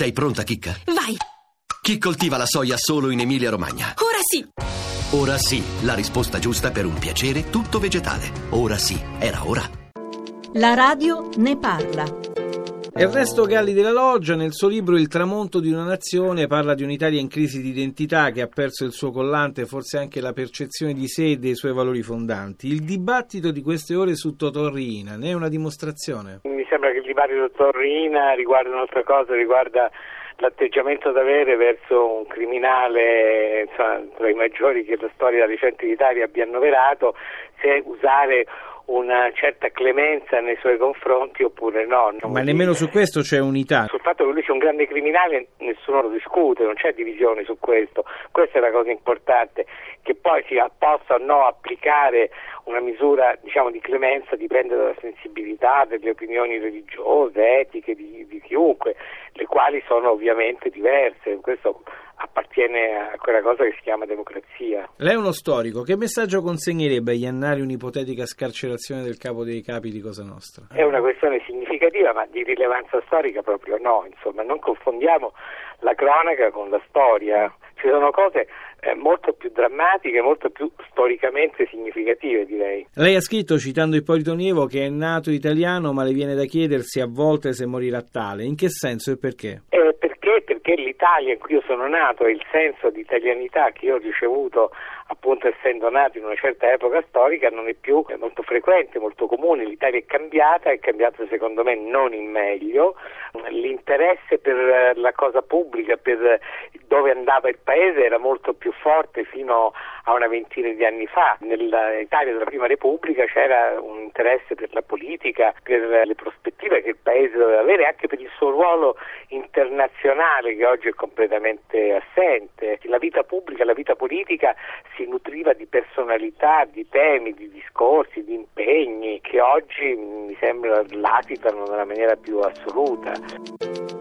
Sei pronta, Chicca? Vai! Chi coltiva la soia solo in Emilia-Romagna? Ora sì! Ora sì, la risposta giusta per un piacere tutto vegetale. Ora sì, era ora. La radio ne parla. Ernesto Galli della Loggia nel suo libro Il tramonto di una nazione parla di un'Italia in crisi di identità che ha perso il suo collante e forse anche la percezione di sé e dei suoi valori fondanti. Il dibattito di queste ore su Totorrina ne è una dimostrazione? Sembra che il dibattito su Totorrina riguarda un'altra cosa, riguarda l'atteggiamento da avere verso un criminale insomma, tra i maggiori che la storia recente d'Italia abbia annoverato, se usare una certa clemenza nei suoi confronti oppure no. Ma nemmeno su questo c'è unità. Sul fatto che lui sia un grande criminale nessuno lo discute, non c'è divisione su questo. Questa è la cosa importante, che poi si possa o no applicare una misura diciamo, di clemenza dipende dalla sensibilità, delle opinioni religiose, etiche di, di chiunque, le quali sono ovviamente diverse. Questo appartiene a quella cosa che si chiama democrazia. Lei è uno storico, che messaggio consegnerebbe agli annari un'ipotetica scarcerazione del capo dei capi di Cosa Nostra? È una questione significativa, ma di rilevanza storica proprio no, insomma, non confondiamo la cronaca con la storia. Ci sono cose eh, molto più drammatiche, molto più storicamente significative, direi. Lei ha scritto, citando Ippolito Nievo, che è nato italiano, ma le viene da chiedersi a volte se morirà tale. In che senso e perché? Eh, perché? Perché l'Italia in cui io sono nato e il senso di italianità che io ho ricevuto appunto essendo nato in una certa epoca storica non è più molto frequente, molto comune, l'Italia è cambiata, è cambiata secondo me non in meglio, l'interesse per la cosa pubblica, per dove andava il paese era molto più forte fino a una ventina di anni fa. Nell'Italia della Prima Repubblica c'era un interesse per la politica, per le prospettive che il paese doveva avere, anche per il suo ruolo internazionale che oggi è completamente assente. La vita pubblica, la vita politica si nutriva di personalità, di temi, di discorsi, di impegni che oggi mi sembra latitano nella maniera più assoluta.